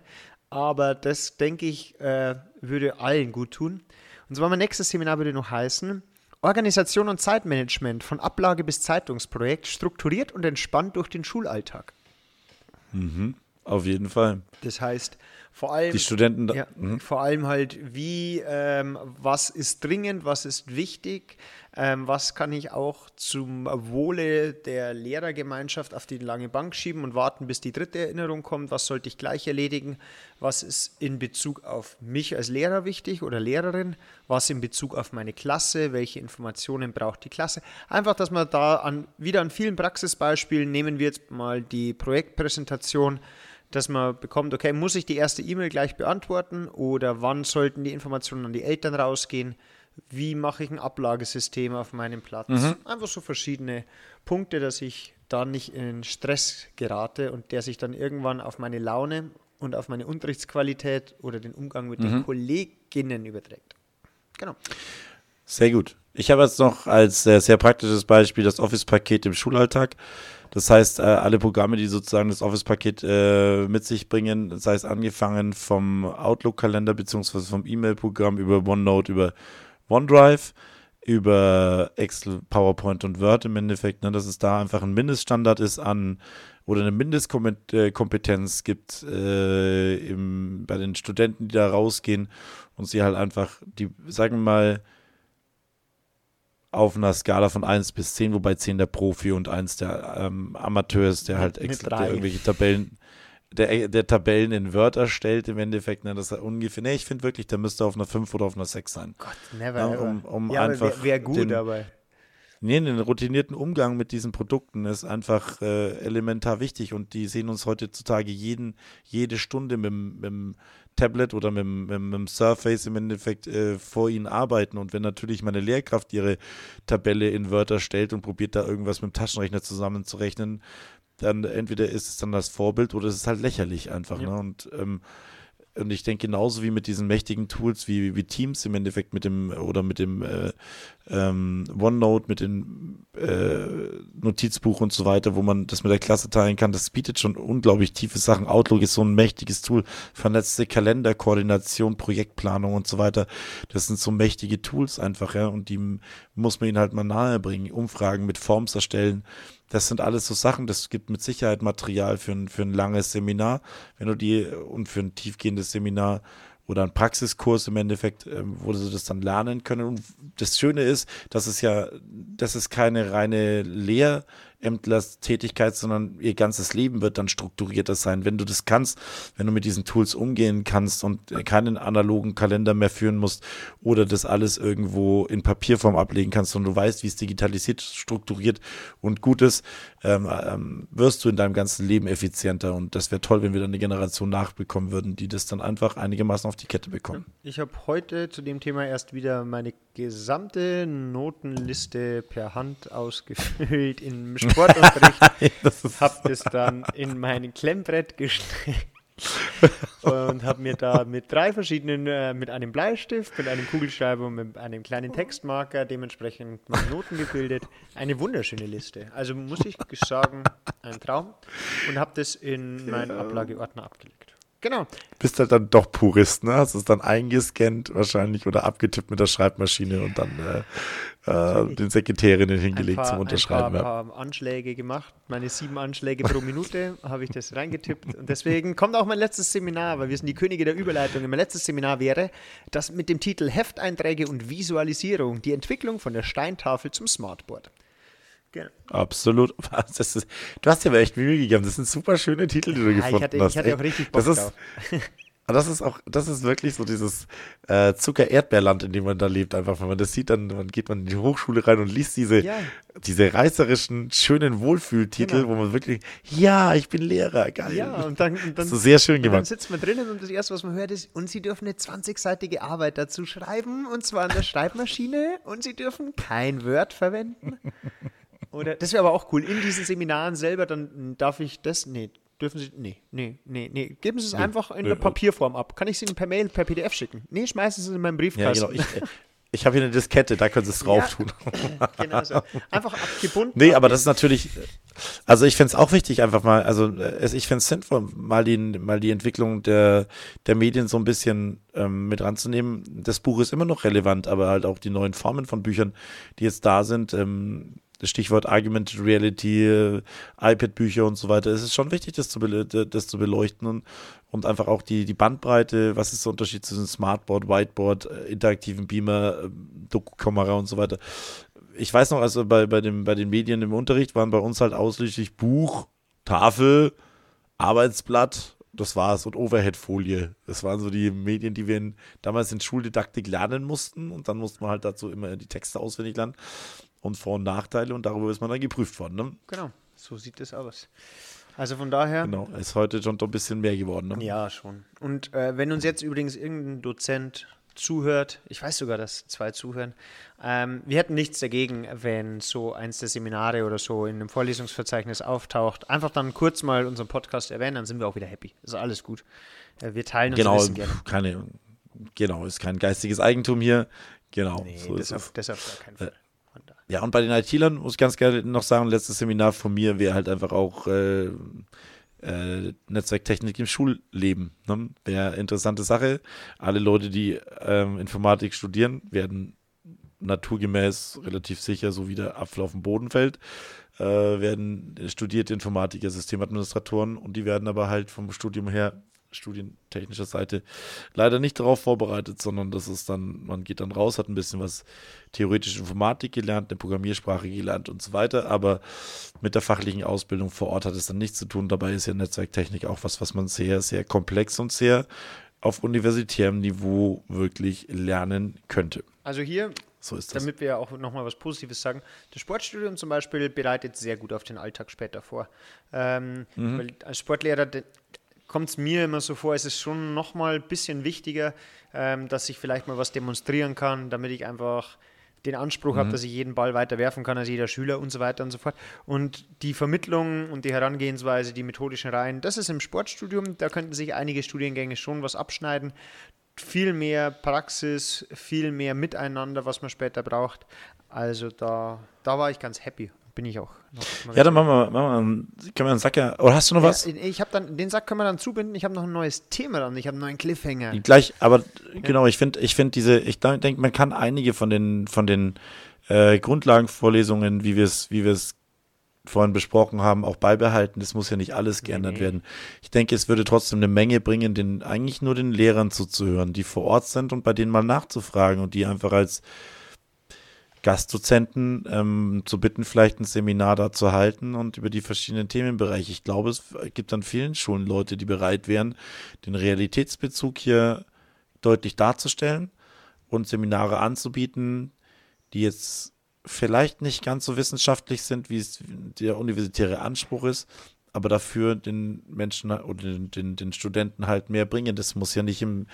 S2: Aber das, denke ich, äh, würde allen gut tun. Und zwar mein nächstes Seminar würde noch heißen: Organisation und Zeitmanagement von Ablage bis Zeitungsprojekt strukturiert und entspannt durch den Schulalltag.
S1: Mhm, auf jeden Fall.
S2: Das heißt, vor allem,
S1: die Studenten, da,
S2: ja, mhm. vor allem halt, wie, ähm, was ist dringend, was ist wichtig, ähm, was kann ich auch zum Wohle der Lehrergemeinschaft auf die lange Bank schieben und warten, bis die dritte Erinnerung kommt, was sollte ich gleich erledigen, was ist in Bezug auf mich als Lehrer wichtig oder Lehrerin, was in Bezug auf meine Klasse, welche Informationen braucht die Klasse. Einfach, dass man da an, wieder an vielen Praxisbeispielen nehmen wir jetzt mal die Projektpräsentation dass man bekommt, okay, muss ich die erste E-Mail gleich beantworten oder wann sollten die Informationen an die Eltern rausgehen? Wie mache ich ein Ablagesystem auf meinem Platz? Mhm. Einfach so verschiedene Punkte, dass ich da nicht in Stress gerate und der sich dann irgendwann auf meine Laune und auf meine Unterrichtsqualität oder den Umgang mit mhm. den Kolleginnen überträgt. Genau.
S1: Sehr gut. Ich habe jetzt noch als sehr, sehr praktisches Beispiel das Office-Paket im Schulalltag. Das heißt, äh, alle Programme, die sozusagen das Office-Paket äh, mit sich bringen, sei es angefangen vom Outlook-Kalender beziehungsweise vom E-Mail-Programm über OneNote, über OneDrive, über Excel, PowerPoint und Word im Endeffekt, ne, dass es da einfach ein Mindeststandard ist an oder eine Mindestkompetenz gibt äh, im, bei den Studenten, die da rausgehen und sie halt einfach, die, sagen wir mal, auf einer Skala von 1 bis 10, wobei 10 der Profi und 1 der ähm, Amateur ist, der halt extra der irgendwelche Tabellen, der, der Tabellen in Word erstellt im Endeffekt, ne, dass er ungefähr, ne, ich finde wirklich, der müsste auf einer 5 oder auf einer 6 sein.
S2: Gott, never,
S1: ja, um, um
S2: ja,
S1: einfach
S2: wäre wär gut
S1: den,
S2: dabei.
S1: Nee, den routinierten Umgang mit diesen Produkten ist einfach äh, elementar wichtig und die sehen uns heutzutage jeden, jede Stunde mit, mit dem Tablet oder mit, mit, mit dem Surface im Endeffekt äh, vor ihnen arbeiten. Und wenn natürlich meine Lehrkraft ihre Tabelle in Wörter stellt und probiert da irgendwas mit dem Taschenrechner zusammenzurechnen, dann entweder ist es dann das Vorbild oder es ist halt lächerlich einfach. Ja. Ne? Und ähm, und ich denke genauso wie mit diesen mächtigen Tools wie, wie Teams im Endeffekt mit dem oder mit dem äh, ähm, OneNote, mit dem äh, Notizbuch und so weiter, wo man das mit der Klasse teilen kann, das bietet schon unglaublich tiefe Sachen. Outlook ist so ein mächtiges Tool, vernetzte Kalenderkoordination, Projektplanung und so weiter. Das sind so mächtige Tools einfach, ja, und die muss man ihnen halt mal nahe bringen. Umfragen mit Forms erstellen das sind alles so Sachen, das gibt mit Sicherheit Material für ein, für ein langes Seminar, wenn du die und für ein tiefgehendes Seminar oder ein Praxiskurs im Endeffekt, ähm, wo sie das dann lernen können. Und das Schöne ist, dass es ja, das ist keine reine Lehr- Ämtlers-Tätigkeit, sondern ihr ganzes Leben wird dann strukturierter sein. Wenn du das kannst, wenn du mit diesen Tools umgehen kannst und keinen analogen Kalender mehr führen musst oder das alles irgendwo in Papierform ablegen kannst und du weißt, wie es digitalisiert, strukturiert und gut ist, ähm, ähm, wirst du in deinem ganzen Leben effizienter. Und das wäre toll, wenn wir dann eine Generation nachbekommen würden, die das dann einfach einigermaßen auf die Kette bekommen.
S2: Ich habe heute zu dem Thema erst wieder meine gesamte Notenliste per Hand ausgefüllt im Sportunterricht. habe das dann in mein Klemmbrett gesteckt und habe mir da mit drei verschiedenen, äh, mit einem Bleistift, mit einem Kugelschreiber und mit einem kleinen Textmarker dementsprechend meine Noten gebildet. Eine wunderschöne Liste. Also muss ich sagen, ein Traum. Und habe das in meinen Ablageordner abgelegt. Genau.
S1: Bist halt dann doch Purist, ne? Hast es dann eingescannt wahrscheinlich oder abgetippt mit der Schreibmaschine und dann äh, äh, den Sekretärinnen hingelegt
S2: paar,
S1: zum Unterschreiben.
S2: Ein paar, paar Anschläge gemacht. Meine sieben Anschläge pro Minute habe ich das reingetippt. Und deswegen kommt auch mein letztes Seminar, weil wir sind die Könige der Überleitung. Mein letztes Seminar wäre das mit dem Titel Hefteinträge und Visualisierung, die Entwicklung von der Steintafel zum Smartboard.
S1: Genau. Absolut. Ist, du hast aber echt Mühe gegeben. Das sind super schöne Titel, die du ja, gefunden ich
S2: hatte,
S1: hast.
S2: Ich hatte auch richtig Bock
S1: das ist, das ist auch, das ist wirklich so dieses äh, Zucker-Erdbeerland, in dem man da lebt. Einfach, wenn man das sieht, dann, dann geht man in die Hochschule rein und liest diese, ja. diese reißerischen, schönen Wohlfühltitel, genau. wo man wirklich, ja, ich bin Lehrer, geil.
S2: Ja, und dann, und dann
S1: so sehr schön gemacht.
S2: dann sitzt man drinnen und das erste, was man hört, ist, und sie dürfen eine 20-seitige Arbeit dazu schreiben, und zwar an der Schreibmaschine, und sie dürfen kein Word verwenden. Oder das wäre aber auch cool. In diesen Seminaren selber, dann darf ich das. Nee, dürfen Sie. Nee, nee, nee, nee. Geben Sie es nee, einfach in nee, der Papierform ab. Kann ich Sie Ihnen per Mail, per PDF schicken? Nee, schmeißen Sie es in meinen Briefkasten.
S1: Ja, genau. Ich, ich habe hier eine Diskette, da können Sie es drauf ja, tun.
S2: genau so. Einfach abgebunden.
S1: Nee, aber das ist natürlich. Also ich finde es auch wichtig, einfach mal, also ich finde es sinnvoll, mal die, mal die Entwicklung der, der Medien so ein bisschen ähm, mit ranzunehmen. Das Buch ist immer noch relevant, aber halt auch die neuen Formen von Büchern, die jetzt da sind. Ähm, das Stichwort Argumented Reality, äh, iPad-Bücher und so weiter. Es ist schon wichtig, das zu, das zu beleuchten und, und, einfach auch die, die Bandbreite, was ist der Unterschied zwischen Smartboard, Whiteboard, äh, interaktiven Beamer, äh, Doku-Kamera und so weiter. Ich weiß noch, also bei, bei, dem, bei den Medien im Unterricht waren bei uns halt ausschließlich Buch, Tafel, Arbeitsblatt, das war's und Overhead-Folie. Das waren so die Medien, die wir in, damals in Schuldidaktik lernen mussten und dann mussten wir halt dazu immer die Texte auswendig lernen und Vor- und Nachteile und darüber ist man dann geprüft worden. Ne?
S2: Genau, so sieht es aus. Also von daher.
S1: Genau, ist heute schon doch ein bisschen mehr geworden. Ne?
S2: Ja, schon. Und äh, wenn uns jetzt übrigens irgendein Dozent zuhört, ich weiß sogar, dass zwei zuhören, ähm, wir hätten nichts dagegen, wenn so eins der Seminare oder so in einem Vorlesungsverzeichnis auftaucht. Einfach dann kurz mal unseren Podcast erwähnen, dann sind wir auch wieder happy. ist alles gut. Äh, wir teilen uns
S1: genau,
S2: Wissen gerne.
S1: Keine, genau, ist kein geistiges Eigentum hier. Genau.
S2: Nee, so deshalb, deshalb gar kein Fall. Äh,
S1: ja, und bei den IT-Lern muss ich ganz gerne noch sagen, letztes Seminar von mir wäre halt einfach auch äh, äh, Netzwerktechnik im Schulleben. Ne? Wäre interessante Sache. Alle Leute, die ähm, Informatik studieren, werden naturgemäß relativ sicher, so wie der Apfel auf den Boden fällt, äh, werden studierte Informatiker, Systemadministratoren und die werden aber halt vom Studium her studientechnischer Seite leider nicht darauf vorbereitet, sondern das ist dann, man geht dann raus, hat ein bisschen was theoretische Informatik gelernt, eine Programmiersprache gelernt und so weiter, aber mit der fachlichen Ausbildung vor Ort hat es dann nichts zu tun. Dabei ist ja Netzwerktechnik auch was, was man sehr, sehr komplex und sehr auf universitärem Niveau wirklich lernen könnte.
S2: Also hier
S1: so.
S2: Damit wir auch nochmal was Positives sagen. Das Sportstudium zum Beispiel bereitet sehr gut auf den Alltag später vor. Ähm, mhm. Weil als Sportlehrer, kommt es mir immer so vor, es ist schon nochmal ein bisschen wichtiger, ähm, dass ich vielleicht mal was demonstrieren kann, damit ich einfach den Anspruch mhm. habe, dass ich jeden Ball weiter werfen kann als jeder Schüler und so weiter und so fort. Und die Vermittlung und die Herangehensweise, die methodischen Reihen, das ist im Sportstudium, da könnten sich einige Studiengänge schon was abschneiden. Viel mehr Praxis, viel mehr Miteinander, was man später braucht. Also da, da war ich ganz happy bin ich auch.
S1: Ja, dann machen wir, machen wir, können wir einen Sack ja, oder hast du noch
S2: ja,
S1: was?
S2: Ich habe dann, den Sack können wir dann zubinden, ich habe noch ein neues Thema dann, ich habe einen neuen Cliffhanger.
S1: Gleich, aber ja. genau, ich finde, ich finde diese, ich denke, man kann einige von den, von den äh, Grundlagenvorlesungen, wie wir es, wie wir es vorhin besprochen haben, auch beibehalten. Das muss ja nicht alles geändert nee. werden. Ich denke, es würde trotzdem eine Menge bringen, den, eigentlich nur den Lehrern zuzuhören, die vor Ort sind und bei denen mal nachzufragen und die einfach als Gastdozenten ähm, zu bitten, vielleicht ein Seminar da zu halten und über die verschiedenen Themenbereiche. Ich glaube, es gibt an vielen Schulen Leute, die bereit wären, den Realitätsbezug hier deutlich darzustellen und Seminare anzubieten, die jetzt vielleicht nicht ganz so wissenschaftlich sind, wie es der universitäre Anspruch ist, aber dafür den Menschen oder den, den, den, Studenten halt mehr bringen. Das muss ja nicht im,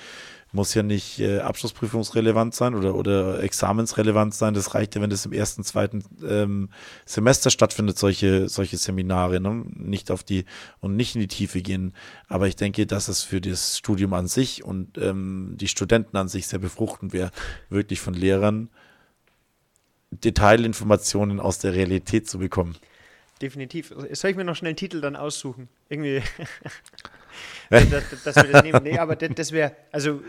S1: muss ja nicht äh, abschlussprüfungsrelevant sein oder, oder examensrelevant sein. Das reicht ja, wenn das im ersten, zweiten ähm, Semester stattfindet, solche, solche Seminare, ne? nicht auf die und nicht in die Tiefe gehen. Aber ich denke, dass es für das Studium an sich und ähm, die Studenten an sich sehr befruchtend wäre, wirklich von Lehrern Detailinformationen aus der Realität zu bekommen
S2: definitiv. Soll ich mir noch schnell einen Titel dann aussuchen? Irgendwie. dass, dass wir das nehmen. Nee, aber das, das wäre, also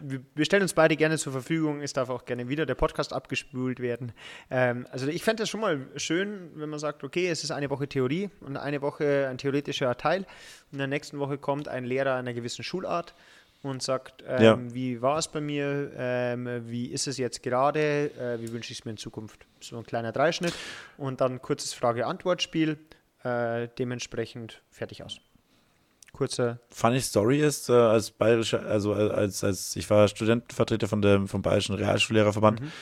S2: wir, wir, stellen uns beide gerne zur Verfügung. Es darf auch gerne wieder der Podcast abgespült werden. Ähm, also ich fände das schon mal schön, wenn man sagt, okay, es ist eine Woche Theorie und eine Woche ein theoretischer Teil. Und in der nächsten Woche kommt ein Lehrer einer gewissen Schulart und sagt, ähm, ja. wie war es bei mir, ähm, wie ist es jetzt gerade, äh, wie wünsche ich es mir in Zukunft. So ein kleiner Dreischnitt und dann kurzes Frage-Antwort-Spiel, äh, dementsprechend fertig aus. Kurzer.
S1: Funny Story ist, äh, als bayerischer, also als, als ich war Studentenvertreter von der, vom Bayerischen Realschullehrerverband. Mhm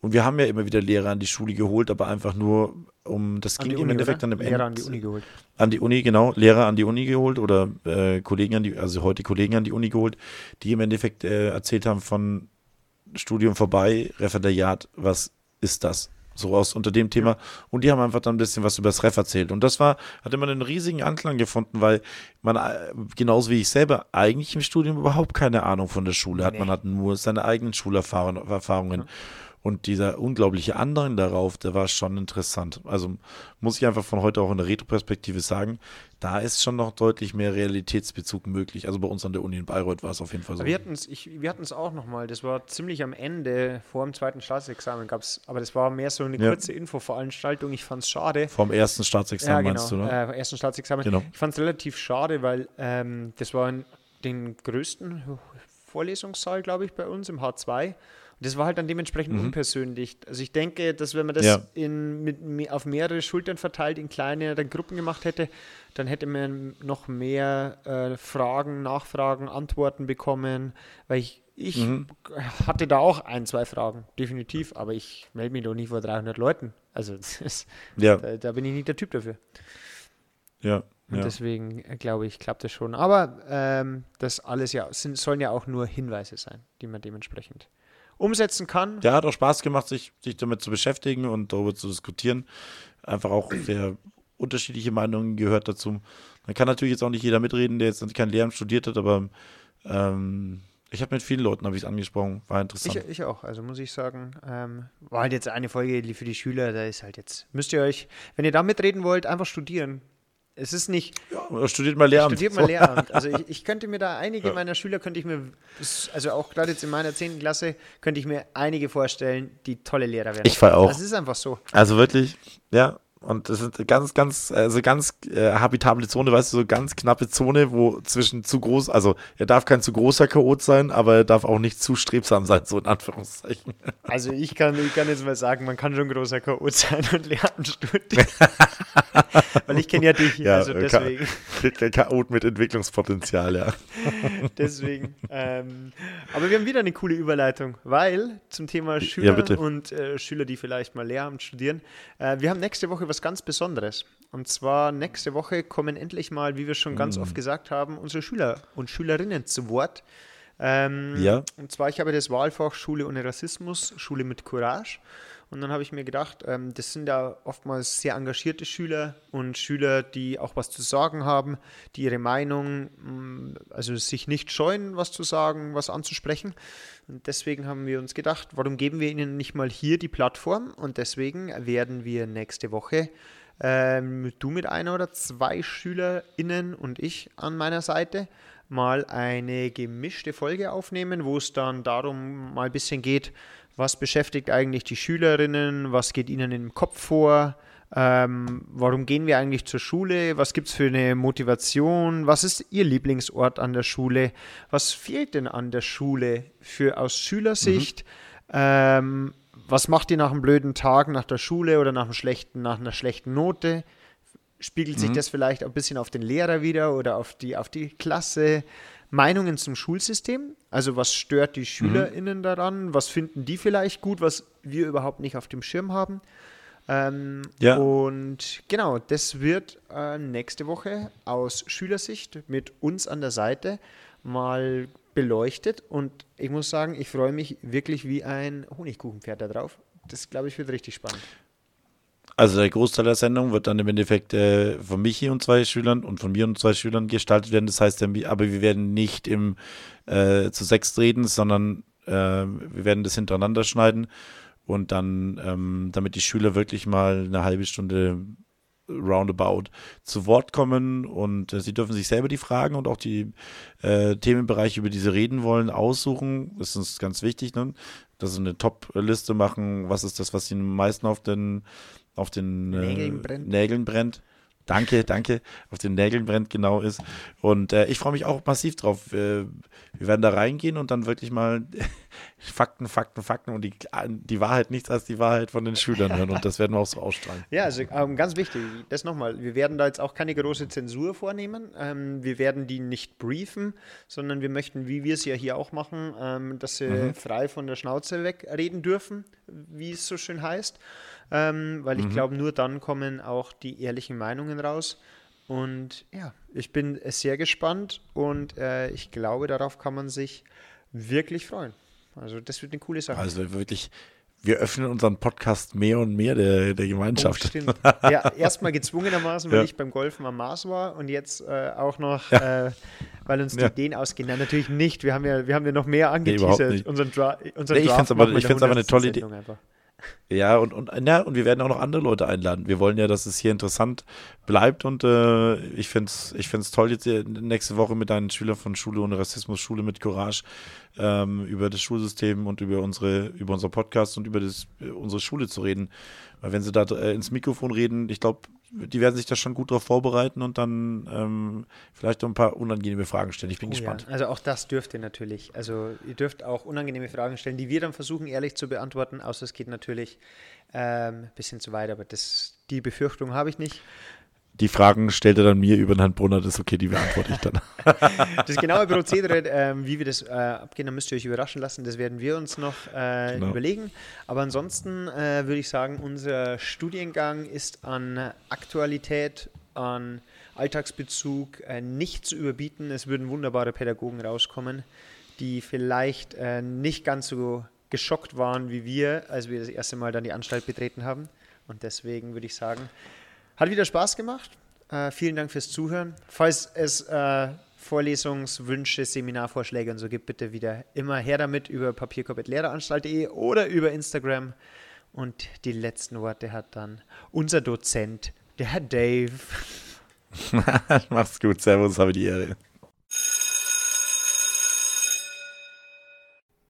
S1: und wir haben ja immer wieder Lehrer an die Schule geholt, aber einfach nur um, das
S2: an
S1: ging
S2: im Uni,
S1: Endeffekt
S2: oder?
S1: dann im
S2: Lehrer an die Uni geholt.
S1: An die Uni, genau. Lehrer an die Uni geholt oder äh, Kollegen an die, also heute Kollegen an die Uni geholt, die im Endeffekt äh, erzählt haben von Studium vorbei, Referendariat, was ist das? So aus unter dem Thema. Und die haben einfach dann ein bisschen was über das Ref erzählt. Und das war, hat immer einen riesigen Anklang gefunden, weil man, äh, genauso wie ich selber, eigentlich im Studium überhaupt keine Ahnung von der Schule hat. Nee. Man hat nur seine eigenen Schulerfahrungen. Ja. Und dieser unglaubliche Andrang darauf, der war schon interessant. Also muss ich einfach von heute auch in der Retroperspektive sagen, da ist schon noch deutlich mehr Realitätsbezug möglich. Also bei uns an der Uni in Bayreuth war es auf jeden Fall so.
S2: Wir hatten es auch nochmal, das war ziemlich am Ende, vor dem zweiten Staatsexamen gab es, aber das war mehr so eine ja. kurze Infoveranstaltung. Ich fand es schade.
S1: Vom ersten Staatsexamen ja,
S2: genau,
S1: meinst du, ne?
S2: Äh, ersten Staatsexamen. Genau. Ich fand es relativ schade, weil ähm, das war in den größten Vorlesungssaal, glaube ich, bei uns im H2 das war halt dann dementsprechend mhm. unpersönlich. Also ich denke, dass wenn man das ja. in, mit, auf mehrere Schultern verteilt, in kleineren Gruppen gemacht hätte, dann hätte man noch mehr äh, Fragen, Nachfragen, Antworten bekommen, weil ich, ich mhm. hatte da auch ein, zwei Fragen, definitiv, aber ich melde mich doch nicht vor 300 Leuten. Also ist, ja. da, da, bin ich nicht der Typ dafür.
S1: Ja.
S2: Und ja. deswegen äh, glaube ich, klappt das schon. Aber ähm, das alles ja sind, sollen ja auch nur Hinweise sein, die man dementsprechend umsetzen kann.
S1: Der hat auch Spaß gemacht, sich, sich damit zu beschäftigen und darüber zu diskutieren. Einfach auch sehr unterschiedliche Meinungen gehört dazu. Man kann natürlich jetzt auch nicht jeder mitreden, der jetzt kein Lehramt studiert hat, aber ähm, ich habe mit vielen Leuten habe ich es angesprochen, war interessant.
S2: Ich, ich, auch, also muss ich sagen, ähm, war halt jetzt eine Folge für die Schüler, da ist halt jetzt, müsst ihr euch, wenn ihr da mitreden wollt, einfach studieren. Es ist nicht.
S1: Ja, studiert mal Lehramt.
S2: Studiert mal Lehramt. Also ich, ich, könnte mir da einige ja. meiner Schüler könnte ich mir, also auch gerade jetzt in meiner 10. Klasse, könnte ich mir einige vorstellen, die tolle Lehrer werden.
S1: Ich fall auch.
S2: Das ist einfach so.
S1: Also wirklich, ja, und das ist ganz, ganz, also ganz äh, habitable Zone, weißt du, so ganz knappe Zone, wo zwischen zu groß, also er darf kein zu großer Chaot sein, aber er darf auch nicht zu strebsam sein, so in Anführungszeichen.
S2: Also ich kann, ich kann jetzt mal sagen, man kann schon großer Chaot sein und lernen studieren. Weil ich kenne ja dich, ja, also deswegen.
S1: Chaot mit Entwicklungspotenzial, ja.
S2: deswegen. Ähm, aber wir haben wieder eine coole Überleitung, weil zum Thema Schüler ja, und äh, Schüler, die vielleicht mal Lehramt studieren, äh, wir haben nächste Woche was ganz Besonderes. Und zwar nächste Woche kommen endlich mal, wie wir schon ganz mm. oft gesagt haben, unsere Schüler und Schülerinnen zu Wort. Ähm, ja. Und zwar, ich habe das Wahlfach Schule ohne Rassismus, Schule mit Courage. Und dann habe ich mir gedacht, ähm, das sind ja oftmals sehr engagierte Schüler und Schüler, die auch was zu sagen haben, die ihre Meinung, mm, also sich nicht scheuen, was zu sagen, was anzusprechen. Und deswegen haben wir uns gedacht, warum geben wir ihnen nicht mal hier die Plattform? Und deswegen werden wir nächste Woche ähm, du mit einer oder zwei SchülerInnen und ich an meiner Seite mal eine gemischte Folge aufnehmen, wo es dann darum mal ein bisschen geht, was beschäftigt eigentlich die Schülerinnen, was geht ihnen im Kopf vor, ähm, warum gehen wir eigentlich zur Schule, was gibt es für eine Motivation, was ist ihr Lieblingsort an der Schule, was fehlt denn an der Schule für aus Schülersicht, mhm. ähm, was macht ihr nach einem blöden Tag nach der Schule oder nach, einem schlechten, nach einer schlechten Note, spiegelt sich mhm. das vielleicht ein bisschen auf den Lehrer wieder oder auf die, auf die Klasse, Meinungen zum Schulsystem. Also was stört die SchülerInnen mhm. daran? Was finden die vielleicht gut, was wir überhaupt nicht auf dem Schirm haben? Ähm, ja. Und genau, das wird äh, nächste Woche aus Schülersicht mit uns an der Seite mal beleuchtet. Und ich muss sagen, ich freue mich wirklich wie ein Honigkuchenpferd darauf. Das, glaube ich, wird richtig spannend.
S1: Also der Großteil der Sendung wird dann im Endeffekt äh, von Michi und zwei Schülern und von mir und zwei Schülern gestaltet werden. Das heißt, aber wir werden nicht im äh, zu sechs reden, sondern äh, wir werden das hintereinander schneiden und dann, ähm, damit die Schüler wirklich mal eine halbe Stunde roundabout zu Wort kommen und äh, sie dürfen sich selber die Fragen und auch die äh, Themenbereiche, über die sie reden wollen, aussuchen. Das ist uns ganz wichtig, ne? Dass sie eine Top-Liste machen. Was ist das, was ihnen am meisten auf den, auf den äh,
S2: Nägeln brennt.
S1: Nägeln brennt. Danke, danke, auf den Nägeln brennt genau ist. Und äh, ich freue mich auch massiv drauf. Äh, wir werden da reingehen und dann wirklich mal Fakten, Fakten, Fakten und die, die Wahrheit nichts als die Wahrheit von den Schülern hören. Und das werden wir auch so ausstrahlen.
S2: Ja, also ähm, ganz wichtig, das nochmal. Wir werden da jetzt auch keine große Zensur vornehmen. Ähm, wir werden die nicht briefen, sondern wir möchten, wie wir es ja hier auch machen, ähm, dass sie
S1: Mhm.
S2: frei von der Schnauze wegreden dürfen, wie es so schön heißt. Ähm, weil ich glaube, nur dann kommen auch die ehrlichen Meinungen raus. Und ja, ich bin sehr gespannt und äh, ich glaube, darauf kann man sich wirklich freuen. Also das wird eine coole Sache.
S1: Also wirklich, wir öffnen unseren Podcast mehr und mehr der, der
S2: Oh,
S1: Gemeinschaft.
S2: stimmt. Ja, erstmal gezwungenermaßen, weil
S1: Ja.
S2: ich beim Golfen am Mars war und jetzt äh, auch noch, äh, weil uns die
S1: Ja.
S2: Ideen ausgehen. Nein, natürlich nicht. Wir haben ja, wir haben ja noch mehr angeteasert.
S1: nicht.
S2: unseren Dra unseren
S1: Nee, ich
S2: Draft
S1: find's aber- ich aber eine
S2: 100.
S1: tolle Idee.
S2: Sendung einfach.
S1: Ja, und, und, na, und wir werden auch noch andere Leute einladen. Wir wollen ja, dass es hier interessant bleibt und äh, ich finde es ich find's toll, jetzt nächste Woche mit deinen Schülern von Schule ohne Rassismus, Schule mit Courage ähm, über das Schulsystem und über unsere, über unser Podcast und über das, äh, unsere Schule zu reden. Weil wenn sie da äh, ins Mikrofon reden, ich glaube, die werden sich da schon gut drauf vorbereiten und dann ähm, vielleicht noch ein paar unangenehme Fragen stellen. Ich bin
S2: Oh ja,
S1: gespannt.
S2: Also auch das dürft ihr natürlich. Also ihr dürft auch unangenehme Fragen stellen, die wir dann versuchen ehrlich zu beantworten, außer es geht natürlich ein ähm, bisschen zu weit, aber das, die Befürchtung habe ich nicht.
S1: Die Fragen stellt er dann mir über den Herrn Brunner, das ist okay, die beantworte ich dann.
S2: Das genaue Prozedere, ähm, wie wir das äh, abgehen, da müsst ihr euch überraschen lassen. Das werden wir uns noch äh,
S1: Genau.
S2: überlegen. Aber ansonsten äh, würde ich sagen, unser Studiengang ist an Aktualität, an Alltagsbezug äh, nicht zu überbieten. Es würden wunderbare Pädagogen rauskommen, die vielleicht äh, nicht ganz so geschockt waren wie wir, als wir das erste Mal dann die Anstalt betreten haben. Und deswegen würde ich sagen, hat wieder Spaß gemacht. Äh, vielen Dank fürs Zuhören. Falls es äh, Vorlesungswünsche, Seminarvorschläge und so gibt, bitte wieder immer her damit über papierkorb.lehreranstalt.de oder über Instagram. Und die letzten Worte hat dann unser Dozent, der Herr Dave.
S1: Macht's gut, Servus, habe die Ehre.